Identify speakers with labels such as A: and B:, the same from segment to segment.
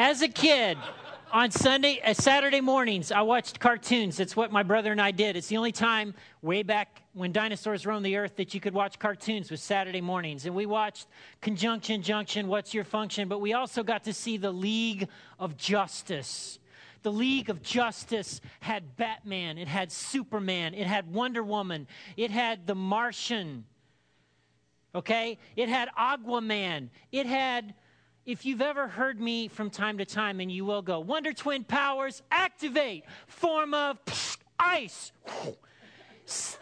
A: As a kid, on Sunday, uh, Saturday mornings, I watched cartoons. That's what my brother and I did. It's the only time way back when dinosaurs roamed the earth that you could watch cartoons was Saturday mornings. And we watched Conjunction Junction, What's Your Function? But we also got to see the League of Justice. The League of Justice had Batman, it had Superman, it had Wonder Woman, it had the Martian. Okay? It had Aquaman. It had if you've ever heard me from time to time, and you will go, Wonder Twin powers activate, form of ice.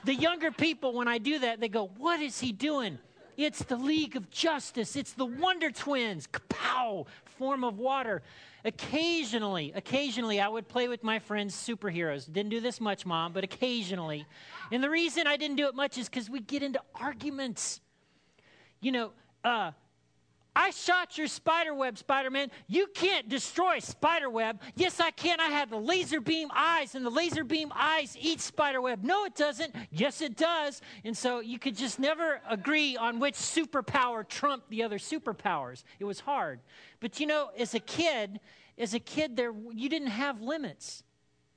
A: The younger people, when I do that, they go, What is he doing? It's the League of Justice. It's the Wonder Twins. Kapow! Form of water. Occasionally, occasionally, I would play with my friends' superheroes. Didn't do this much, Mom, but occasionally. And the reason I didn't do it much is because we get into arguments. You know, uh, I shot your spider web, Spider Man. You can't destroy spider web. Yes, I can. I have the laser beam eyes, and the laser beam eyes eat spider web. No, it doesn't. Yes, it does. And so you could just never agree on which superpower trumped the other superpowers. It was hard. But you know, as a kid, as a kid, there you didn't have limits.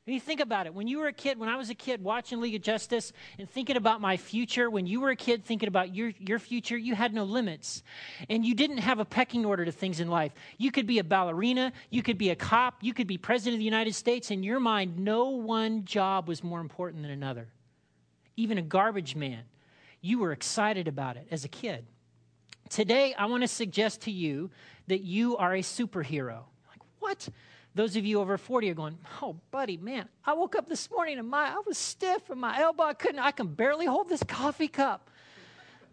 A: When you think about it, when you were a kid, when I was a kid watching League of Justice and thinking about my future, when you were a kid thinking about your, your future, you had no limits. And you didn't have a pecking order to things in life. You could be a ballerina, you could be a cop, you could be president of the United States. In your mind, no one job was more important than another. Even a garbage man. You were excited about it as a kid. Today, I want to suggest to you that you are a superhero. Like, what? Those of you over 40 are going, oh, buddy, man, I woke up this morning and my, I was stiff and my elbow, I couldn't, I can barely hold this coffee cup.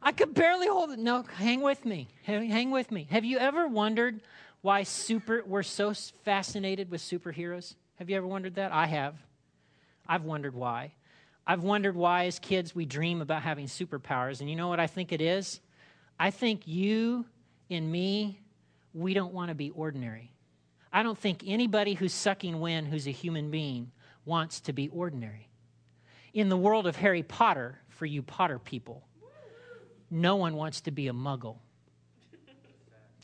A: I could barely hold it. No, hang with me. Hang with me. Have you ever wondered why super, we're so fascinated with superheroes? Have you ever wondered that? I have. I've wondered why. I've wondered why, as kids, we dream about having superpowers. And you know what I think it is? I think you and me, we don't want to be ordinary. I don't think anybody who's sucking wind who's a human being wants to be ordinary. In the world of Harry Potter, for you Potter people, no one wants to be a muggle.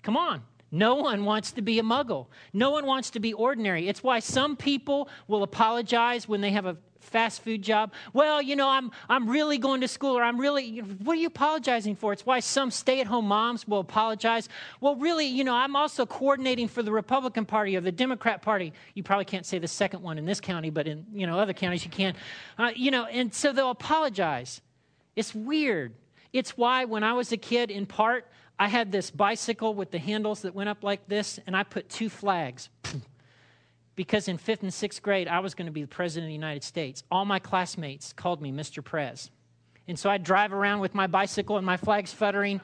A: Come on. No one wants to be a muggle. No one wants to be ordinary. It's why some people will apologize when they have a fast food job. Well, you know, I'm, I'm really going to school, or I'm really, what are you apologizing for? It's why some stay at home moms will apologize. Well, really, you know, I'm also coordinating for the Republican Party or the Democrat Party. You probably can't say the second one in this county, but in, you know, other counties you can. Uh, you know, and so they'll apologize. It's weird. It's why when I was a kid, in part, I had this bicycle with the handles that went up like this, and I put two flags because in fifth and sixth grade, I was going to be the president of the United States. All my classmates called me Mr. Prez. And so I'd drive around with my bicycle and my flags fluttering.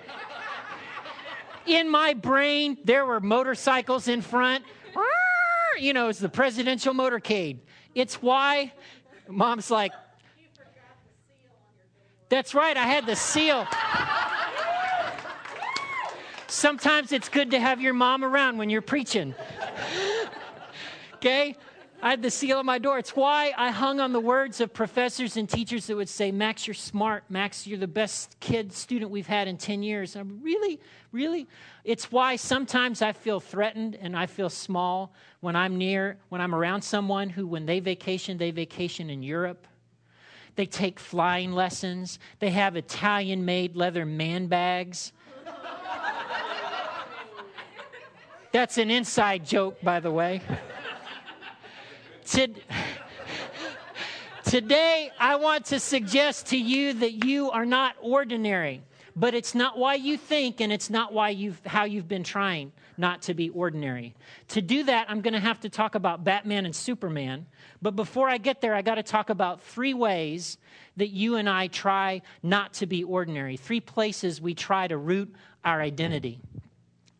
A: in my brain, there were motorcycles in front. You know, it's the presidential motorcade. It's why mom's like, that's right, I had the seal. Sometimes it's good to have your mom around when you're preaching. okay? I had the seal on my door. It's why I hung on the words of professors and teachers that would say, Max, you're smart. Max, you're the best kid student we've had in 10 years. And I'm really, really. It's why sometimes I feel threatened and I feel small when I'm near, when I'm around someone who, when they vacation, they vacation in Europe. They take flying lessons. They have Italian made leather man bags. That's an inside joke, by the way. Today, I want to suggest to you that you are not ordinary, but it's not why you think and it's not why you've, how you've been trying not to be ordinary. To do that, I'm going to have to talk about Batman and Superman. But before I get there, I got to talk about three ways that you and I try not to be ordinary, three places we try to root our identity.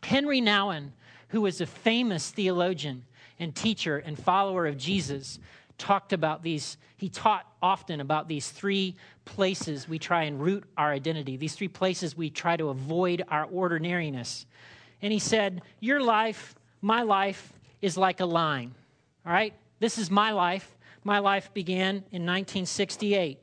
A: Henri Nouwen who was a famous theologian and teacher and follower of Jesus, talked about these, he taught often about these three places we try and root our identity, these three places we try to avoid our ordinariness. And he said, Your life, my life, is like a line. All right? This is my life. My life began in 1968.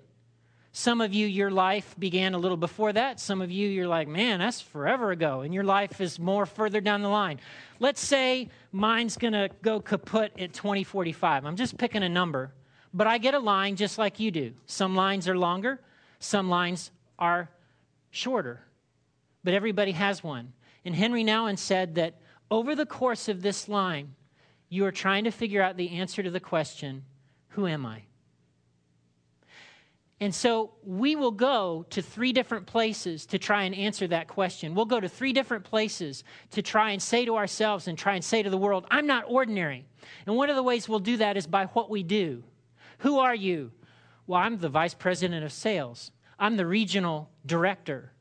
A: Some of you, your life began a little before that. Some of you, you're like, man, that's forever ago. And your life is more further down the line. Let's say mine's going to go kaput at 2045. I'm just picking a number, but I get a line just like you do. Some lines are longer, some lines are shorter, but everybody has one. And Henri Nouwen said that over the course of this line, you are trying to figure out the answer to the question, Who am I? And so we will go to three different places to try and answer that question. We'll go to three different places to try and say to ourselves and try and say to the world, I'm not ordinary. And one of the ways we'll do that is by what we do. Who are you? Well, I'm the vice president of sales, I'm the regional director.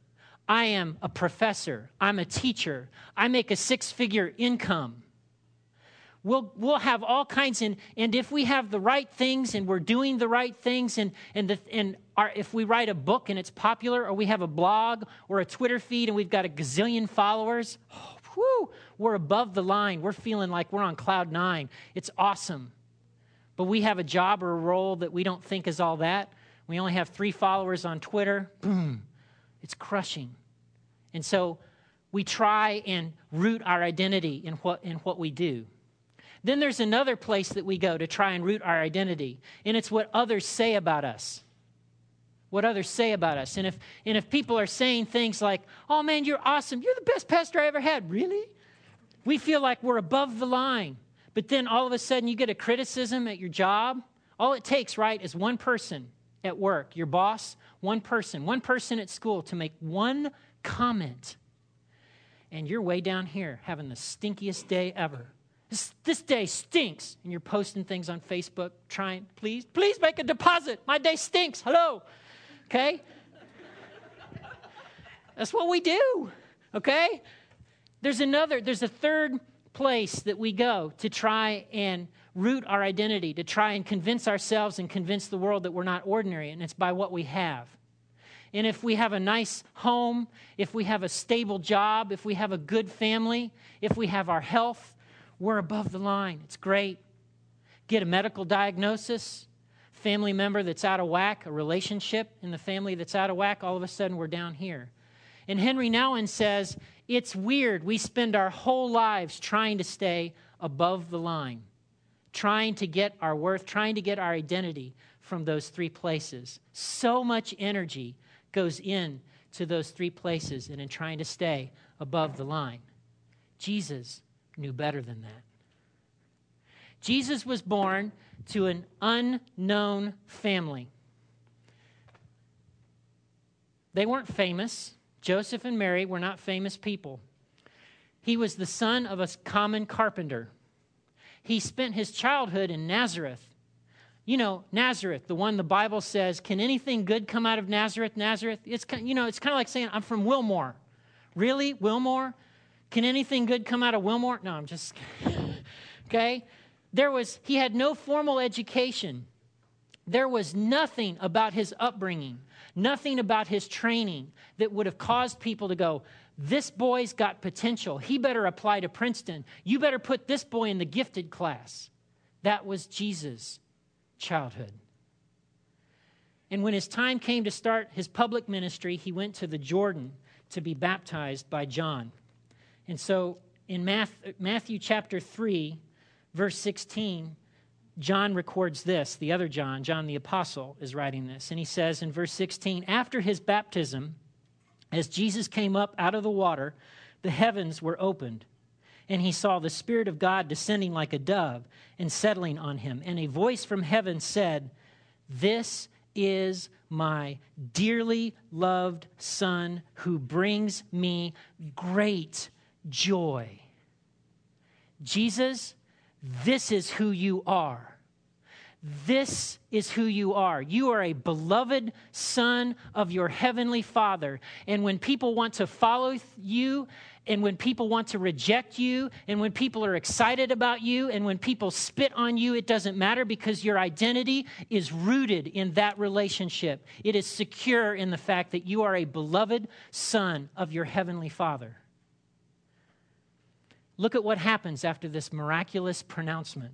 A: I am a professor. I'm a teacher. I make a six figure income. We'll, we'll have all kinds, and, and if we have the right things and we're doing the right things, and, and, the, and our, if we write a book and it's popular, or we have a blog or a Twitter feed and we've got a gazillion followers, oh, whew, we're above the line. We're feeling like we're on cloud nine. It's awesome. But we have a job or a role that we don't think is all that. We only have three followers on Twitter. Boom. It's crushing. And so we try and root our identity in what, in what we do. Then there's another place that we go to try and root our identity, and it's what others say about us. What others say about us. And if, and if people are saying things like, oh man, you're awesome, you're the best pastor I ever had, really? We feel like we're above the line. But then all of a sudden you get a criticism at your job. All it takes, right, is one person at work, your boss, one person, one person at school to make one comment. And you're way down here having the stinkiest day ever. This, this day stinks. And you're posting things on Facebook, trying, please, please make a deposit. My day stinks. Hello. Okay? That's what we do. Okay? There's another, there's a third place that we go to try and root our identity, to try and convince ourselves and convince the world that we're not ordinary, and it's by what we have. And if we have a nice home, if we have a stable job, if we have a good family, if we have our health, we're above the line. It's great. Get a medical diagnosis, family member that's out of whack, a relationship in the family that's out of whack, all of a sudden we're down here. And Henri Nouwen says, it's weird. We spend our whole lives trying to stay above the line, trying to get our worth, trying to get our identity from those three places. So much energy goes in to those three places and in trying to stay above the line. Jesus knew better than that. Jesus was born to an unknown family. They weren't famous. Joseph and Mary were not famous people. He was the son of a common carpenter. He spent his childhood in Nazareth. You know, Nazareth, the one the Bible says, can anything good come out of Nazareth? Nazareth? It's you know, it's kind of like saying I'm from Wilmore. Really? Wilmore? Can anything good come out of Wilmore? No, I'm just okay. There was he had no formal education. There was nothing about his upbringing, nothing about his training that would have caused people to go, This boy's got potential. He better apply to Princeton. You better put this boy in the gifted class. That was Jesus' childhood. And when his time came to start his public ministry, he went to the Jordan to be baptized by John. And so in Matthew chapter 3, verse 16, John records this. The other John, John the Apostle, is writing this. And he says in verse 16, After his baptism, as Jesus came up out of the water, the heavens were opened. And he saw the Spirit of God descending like a dove and settling on him. And a voice from heaven said, This is my dearly loved Son who brings me great joy. Jesus, this is who you are. This is who you are. You are a beloved son of your heavenly Father. And when people want to follow you, and when people want to reject you, and when people are excited about you, and when people spit on you, it doesn't matter because your identity is rooted in that relationship. It is secure in the fact that you are a beloved son of your heavenly Father. Look at what happens after this miraculous pronouncement.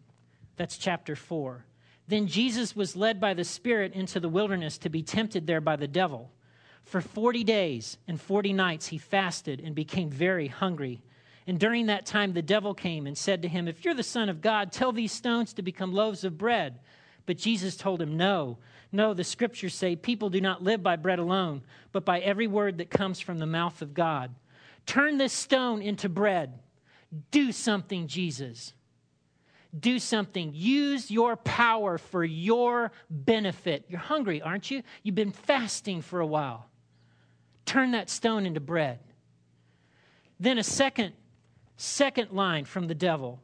A: That's chapter 4. Then Jesus was led by the Spirit into the wilderness to be tempted there by the devil. For 40 days and 40 nights he fasted and became very hungry. And during that time the devil came and said to him, If you're the Son of God, tell these stones to become loaves of bread. But Jesus told him, No, no, the scriptures say people do not live by bread alone, but by every word that comes from the mouth of God. Turn this stone into bread. Do something, Jesus. Do something. Use your power for your benefit. You're hungry, aren't you? You've been fasting for a while. Turn that stone into bread. Then a second second line from the devil.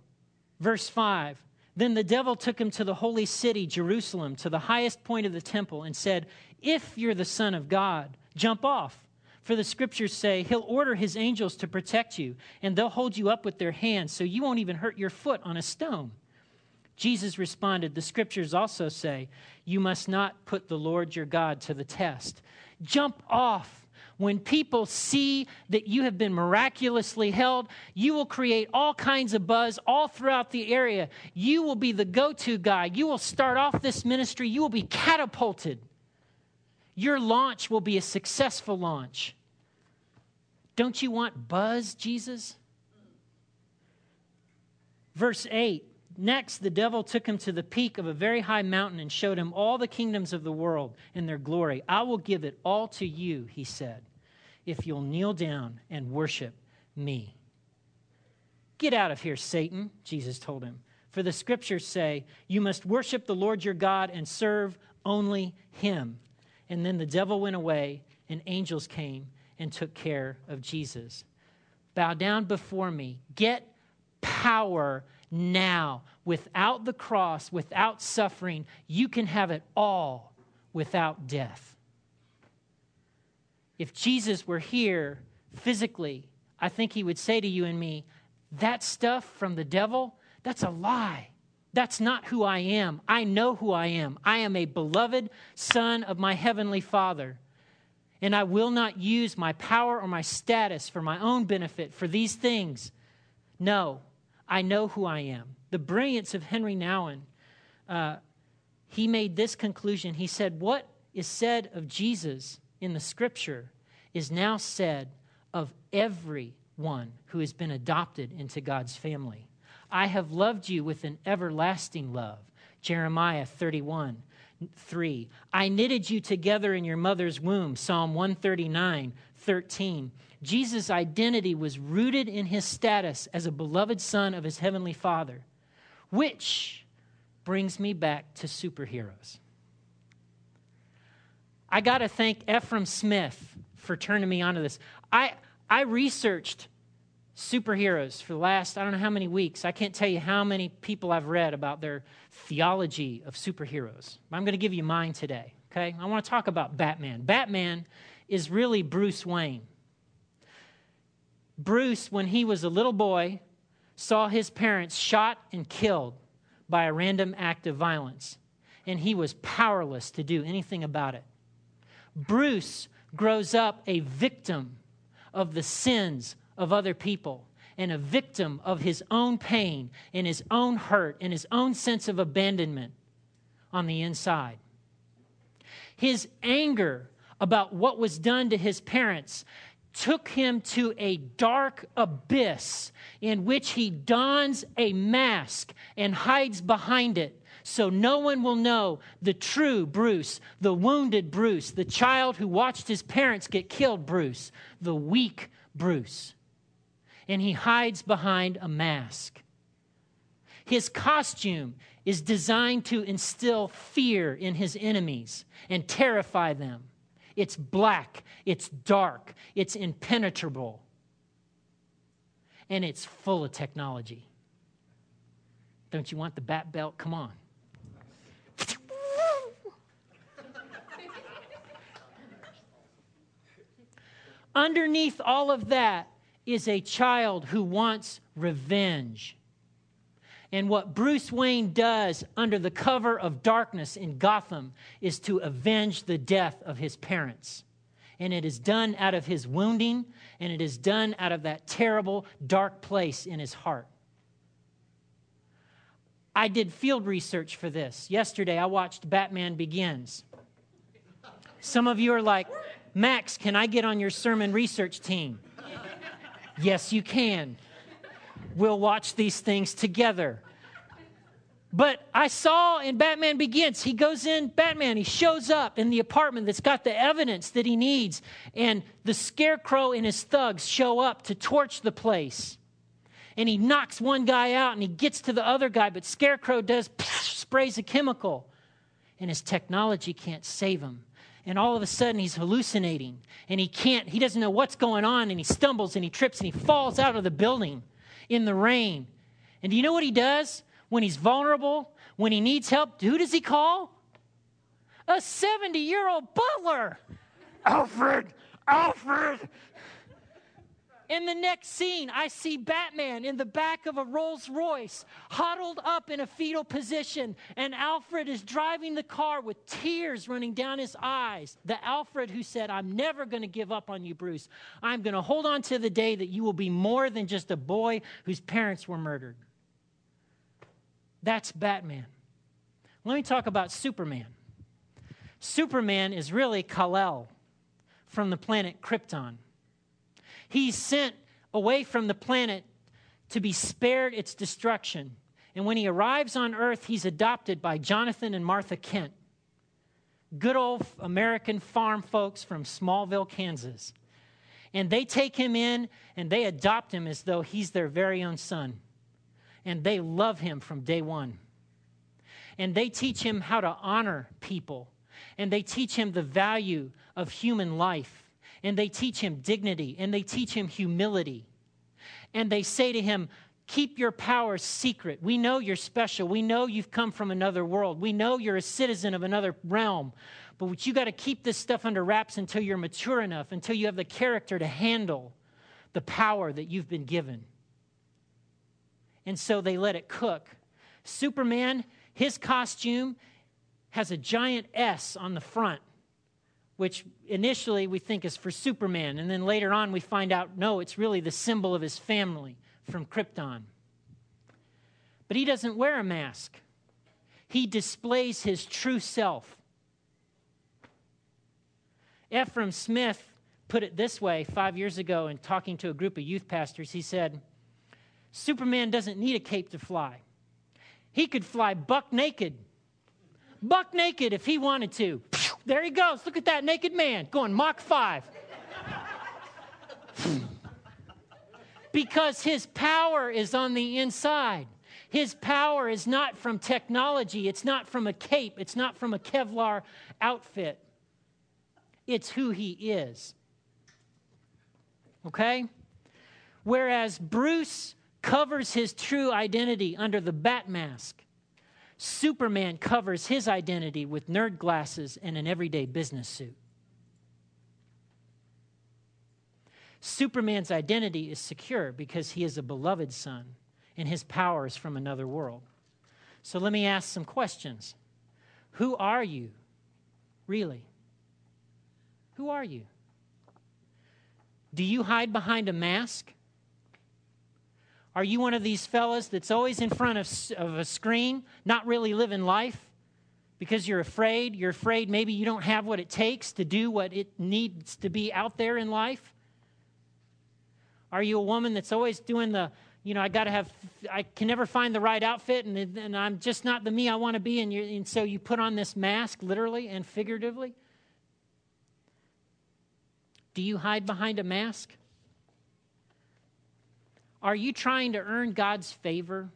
A: Verse 5. Then the devil took him to the holy city, Jerusalem, to the highest point of the temple, and said, If you're the Son of God, jump off. For the scriptures say, He'll order His angels to protect you, and they'll hold you up with their hands, so you won't even hurt your foot on a stone. Jesus responded, The scriptures also say, You must not put the Lord your God to the test. Jump off when people see that you have been miraculously held, you will create all kinds of buzz all throughout the area. You will be the go to guy. You will start off this ministry. You will be catapulted. Your launch will be a successful launch. Don't you want buzz, Jesus? Verse 8 Next, the devil took him to the peak of a very high mountain and showed him all the kingdoms of the world and their glory. I will give it all to you, he said, if you'll kneel down and worship me. Get out of here, Satan, Jesus told him. For the scriptures say, You must worship the Lord your God and serve only him. And then the devil went away, and angels came and took care of Jesus. Bow down before me. Get power now. Without the cross, without suffering, you can have it all without death. If Jesus were here physically, I think he would say to you and me, That stuff from the devil, that's a lie. That's not who I am. I know who I am. I am a beloved son of my heavenly Father. And I will not use my power or my status for my own benefit for these things. No, I know who I am. The brilliance of Henri Nouwen, uh, he made this conclusion. He said, What is said of Jesus in the scripture is now said of everyone who has been adopted into God's family. I have loved you with an everlasting love. Jeremiah 31. 3. I knitted you together in your mother's womb. Psalm 139, 13. Jesus' identity was rooted in his status as a beloved son of his heavenly Father, which brings me back to superheroes. I got to thank Efrem Smith for turning me onto this. I, I researched superheroes for the last, I don't know how many weeks. I can't tell you how many people I've read about their theology of superheroes. I'm going to give you mine today, okay? I want to talk about Batman. Batman is really Bruce Wayne. Bruce, when he was a little boy, saw his parents shot and killed by a random act of violence, and he was powerless to do anything about it. Bruce grows up a victim of the sins of other people and a victim of his own pain and his own hurt and his own sense of abandonment on the inside. His anger about what was done to his parents took him to a dark abyss in which he dons a mask and hides behind it so no one will know the true Bruce, the wounded Bruce, the child who watched his parents get killed, Bruce, the weak Bruce. And he hides behind a mask. His costume is designed to instill fear in his enemies and terrify them. It's black, it's dark, it's impenetrable, and it's full of technology. Don't you want the bat belt? Come on. Underneath all of that is a child who wants revenge. And what Bruce Wayne does under the cover of darkness in Gotham is to avenge the death of his parents. And it is done out of his wounding, and it is done out of that terrible, dark place in his heart. I did field research for this. Yesterday, I watched Batman Begins. Some of you are like, Max, can I get on your sermon research team? Yes, you can. We'll watch these things together. But I saw in Batman Begins, he goes in, Batman, he shows up in the apartment that's got the evidence that he needs, and the scarecrow and his thugs show up to torch the place and he knocks one guy out and he gets to the other guy, but Scarecrow does sprays a chemical, and his technology can't save him. And all of a sudden, he's hallucinating and he can't, he doesn't know what's going on, and he stumbles and he trips and he falls out of the building in the rain. And do you know what he does when he's vulnerable, when he needs help? Who does he call? A 70 year old butler. Alfred, Alfred, in the next scene, I see Batman in the back of a Rolls Royce, huddled up in a fetal position, and Alfred is driving the car with tears running down his eyes. The Alfred who said, I'm never going to give up on you, Bruce. I'm going to hold on to the day that you will be more than just a boy whose parents were murdered. That's Batman. Let me talk about Superman. Superman is really Kal-El from the planet Krypton. He's sent away from the planet to be spared its destruction. And when he arrives on earth, he's adopted by Jonathan and Martha Kent, good old American farm folks from Smallville, Kansas. And they take him in and they adopt him as though he's their very own son. And they love him from day one. And they teach him how to honor people. And they teach him the value of human life and they teach him dignity and they teach him humility. And they say to him, Keep your power secret. We know you're special. We know you've come from another world. We know you're a citizen of another realm. But you got to keep this stuff under wraps until you're mature enough, until you have the character to handle the power that you've been given. And so they let it cook. Superman, his costume has a giant S on the front which initially we think is for Superman. And then later on, we find out no, it's really the symbol of his family from Krypton. But he doesn't wear a mask, he displays his true self. Efrem Smith put it this way five years ago in talking to a group of youth pastors. He said, Superman doesn't need a cape to fly. He could fly buck naked. Buck naked if he wanted to. There he goes. Look at that naked man going Mach 5. because his power is on the inside. His power is not from technology, it's not from a cape, it's not from a Kevlar outfit. It's who he is. Okay? Whereas Bruce covers his true identity under the bat mask. Superman covers his identity with nerd glasses and an everyday business suit. Superman's identity is secure because he is a beloved son and his power is from another world. So let me ask some questions. Who are you, really? Who are you? Do you hide behind a mask? Are you one of these fellas that's always in front of, of a screen, not really living life? Because you're afraid. You're afraid maybe you don't have what it takes to do what it needs to be out there in life? Are you a woman that's always doing the, you know, I got to have, I can never find the right outfit and, and I'm just not the me I want to be. And, and so you put on this mask, literally and figuratively? Do you hide behind a mask? Are you trying to earn God's favor?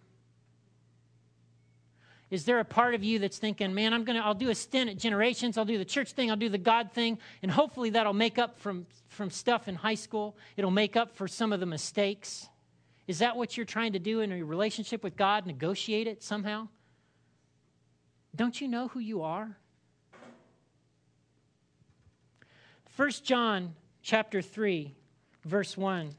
A: Is there a part of you that's thinking, man, I'm gonna I'll do a stint at generations, I'll do the church thing, I'll do the God thing, and hopefully that'll make up from, from stuff in high school. It'll make up for some of the mistakes. Is that what you're trying to do in your relationship with God? Negotiate it somehow? Don't you know who you are? 1 John chapter 3, verse 1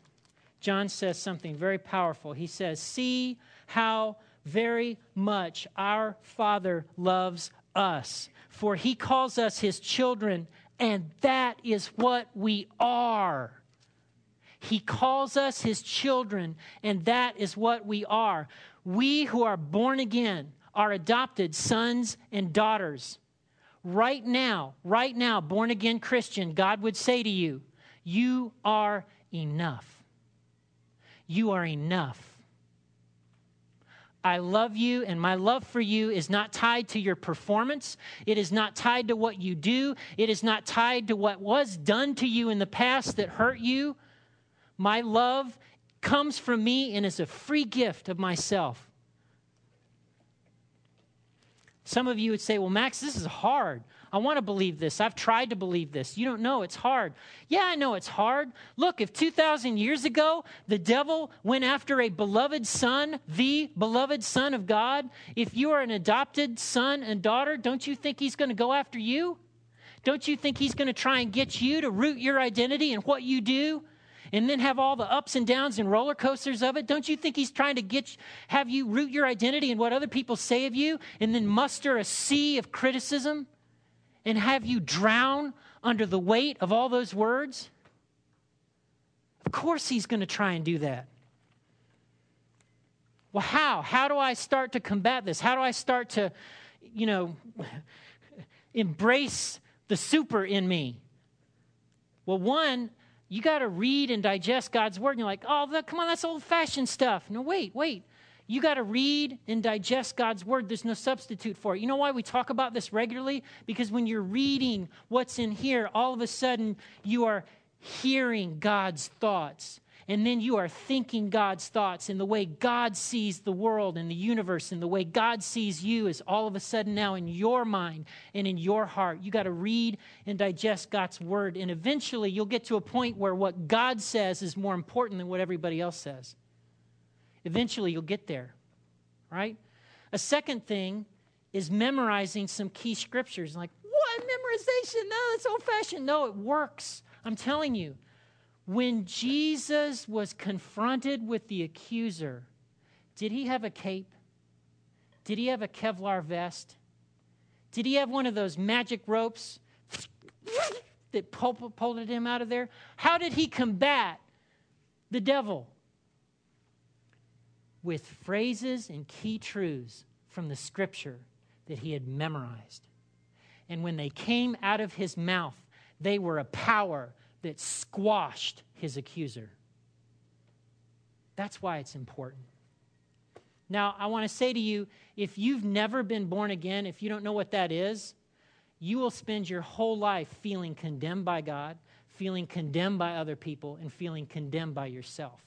A: John says something very powerful. He says, See how very much our Father loves us, for he calls us his children, and that is what we are. He calls us his children, and that is what we are. We who are born again are adopted sons and daughters. Right now, right now, born again Christian, God would say to you, You are enough. You are enough. I love you, and my love for you is not tied to your performance. It is not tied to what you do. It is not tied to what was done to you in the past that hurt you. My love comes from me and is a free gift of myself. Some of you would say, Well, Max, this is hard. I want to believe this. I've tried to believe this. You don't know, it's hard. Yeah, I know it's hard. Look, if 2,000 years ago the devil went after a beloved son, the beloved son of God, if you are an adopted son and daughter, don't you think he's going to go after you? Don't you think he's going to try and get you to root your identity in what you do? and then have all the ups and downs and roller coasters of it? Don't you think he's trying to get have you root your identity in what other people say of you and then muster a sea of criticism and have you drown under the weight of all those words? Of course he's going to try and do that. Well, how? How do I start to combat this? How do I start to, you know, embrace the super in me? Well, one, you got to read and digest God's word. And you're like, oh, that, come on, that's old fashioned stuff. No, wait, wait. You got to read and digest God's word. There's no substitute for it. You know why we talk about this regularly? Because when you're reading what's in here, all of a sudden you are hearing God's thoughts. And then you are thinking God's thoughts and the way God sees the world and the universe and the way God sees you is all of a sudden now in your mind and in your heart. You got to read and digest God's word. And eventually you'll get to a point where what God says is more important than what everybody else says. Eventually you'll get there, right? A second thing is memorizing some key scriptures. Like, what? Memorization? No, it's old fashioned. No, it works. I'm telling you. When Jesus was confronted with the accuser, did he have a cape? Did he have a Kevlar vest? Did he have one of those magic ropes that pulled him out of there? How did he combat the devil? With phrases and key truths from the scripture that he had memorized. And when they came out of his mouth, they were a power that squashed his accuser. That's why it's important. Now, I want to say to you if you've never been born again, if you don't know what that is, you will spend your whole life feeling condemned by God, feeling condemned by other people, and feeling condemned by yourself.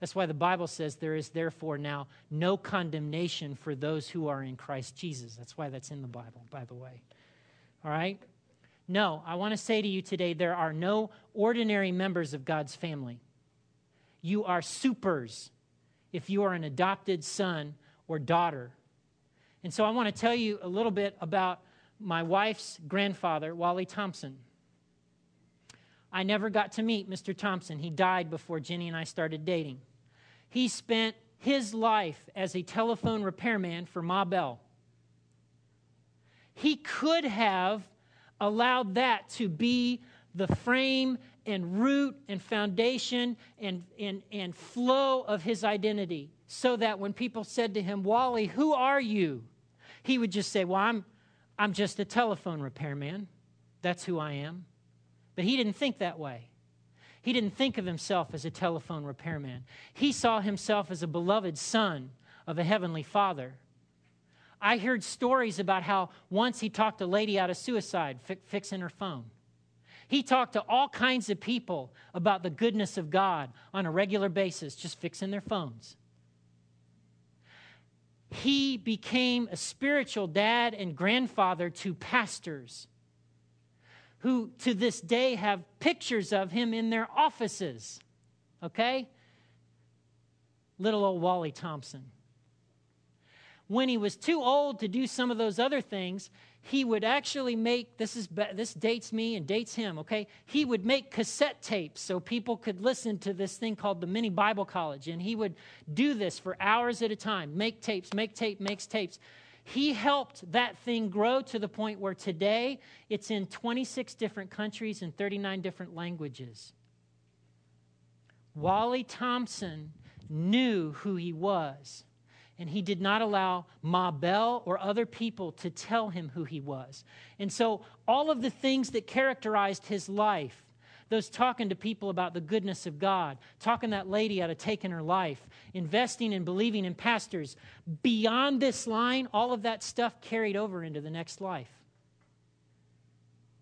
A: That's why the Bible says there is therefore now no condemnation for those who are in Christ Jesus. That's why that's in the Bible, by the way. All right? No, I want to say to you today there are no ordinary members of God's family. You are supers if you are an adopted son or daughter. And so I want to tell you a little bit about my wife's grandfather, Wally Thompson. I never got to meet Mr. Thompson. He died before Jenny and I started dating. He spent his life as a telephone repairman for Ma Bell. He could have allowed that to be the frame and root and foundation and, and, and flow of his identity so that when people said to him, Wally, who are you? He would just say, Well, I'm, I'm just a telephone repairman. That's who I am. But he didn't think that way. He didn't think of himself as a telephone repairman. He saw himself as a beloved son of a heavenly father I heard stories about how once he talked a lady out of suicide, fi- fixing her phone. He talked to all kinds of people about the goodness of God on a regular basis, just fixing their phones. He became a spiritual dad and grandfather to pastors who to this day have pictures of him in their offices. Okay? Little old Wally Thompson when he was too old to do some of those other things, he would actually make this is this dates me and dates him, okay? He would make cassette tapes so people could listen to this thing called the Mini Bible College and he would do this for hours at a time, make tapes, make tape, makes tapes. He helped that thing grow to the point where today it's in 26 different countries and 39 different languages. Wally Thompson knew who he was and he did not allow Ma Bell or other people to tell him who he was. And so, all of the things that characterized his life, those talking to people about the goodness of God, talking that lady out of taking her life, investing and believing in pastors, beyond this line, all of that stuff carried over into the next life.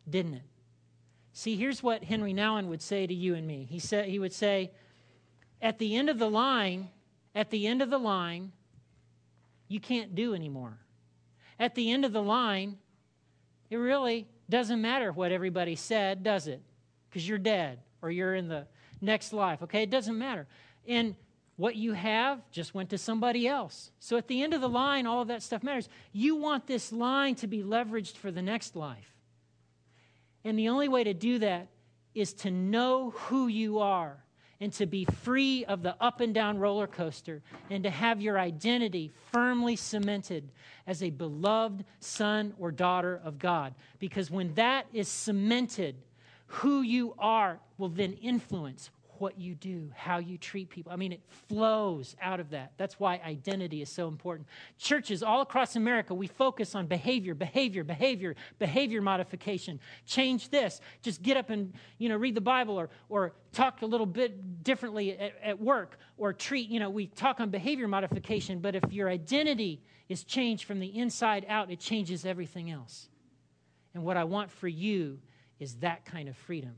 A: Didn't it? See, here's what Henri Nouwen would say to you and me. He, said, he would say, at the end of the line, at the end of the line, you can't do anymore. At the end of the line, it really doesn't matter what everybody said, does it? Because you're dead or you're in the next life, okay? It doesn't matter. And what you have just went to somebody else. So at the end of the line, all of that stuff matters. You want this line to be leveraged for the next life. And the only way to do that is to know who you are and to be free of the up and down roller coaster and to have your identity firmly cemented as a beloved son or daughter of God. Because when that is cemented, who you are will then influence what you do, how you treat people. I mean, it flows out of that. That's why identity is so important. Churches all across America, we focus on behavior, behavior, behavior, behavior modification. Change this. Just get up and, you know, read the Bible or, or talk a little bit differently at, at work or treat, you know, we talk on behavior modification, but if your identity is changed from the inside out, it changes everything else. And what I want for you is that kind of freedom.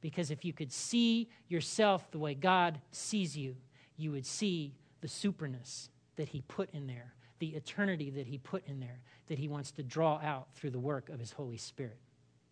A: Because if you could see yourself the way God sees you, you would see the superness that He put in there, the eternity that He put in there, that He wants to draw out through the work of His Holy Spirit.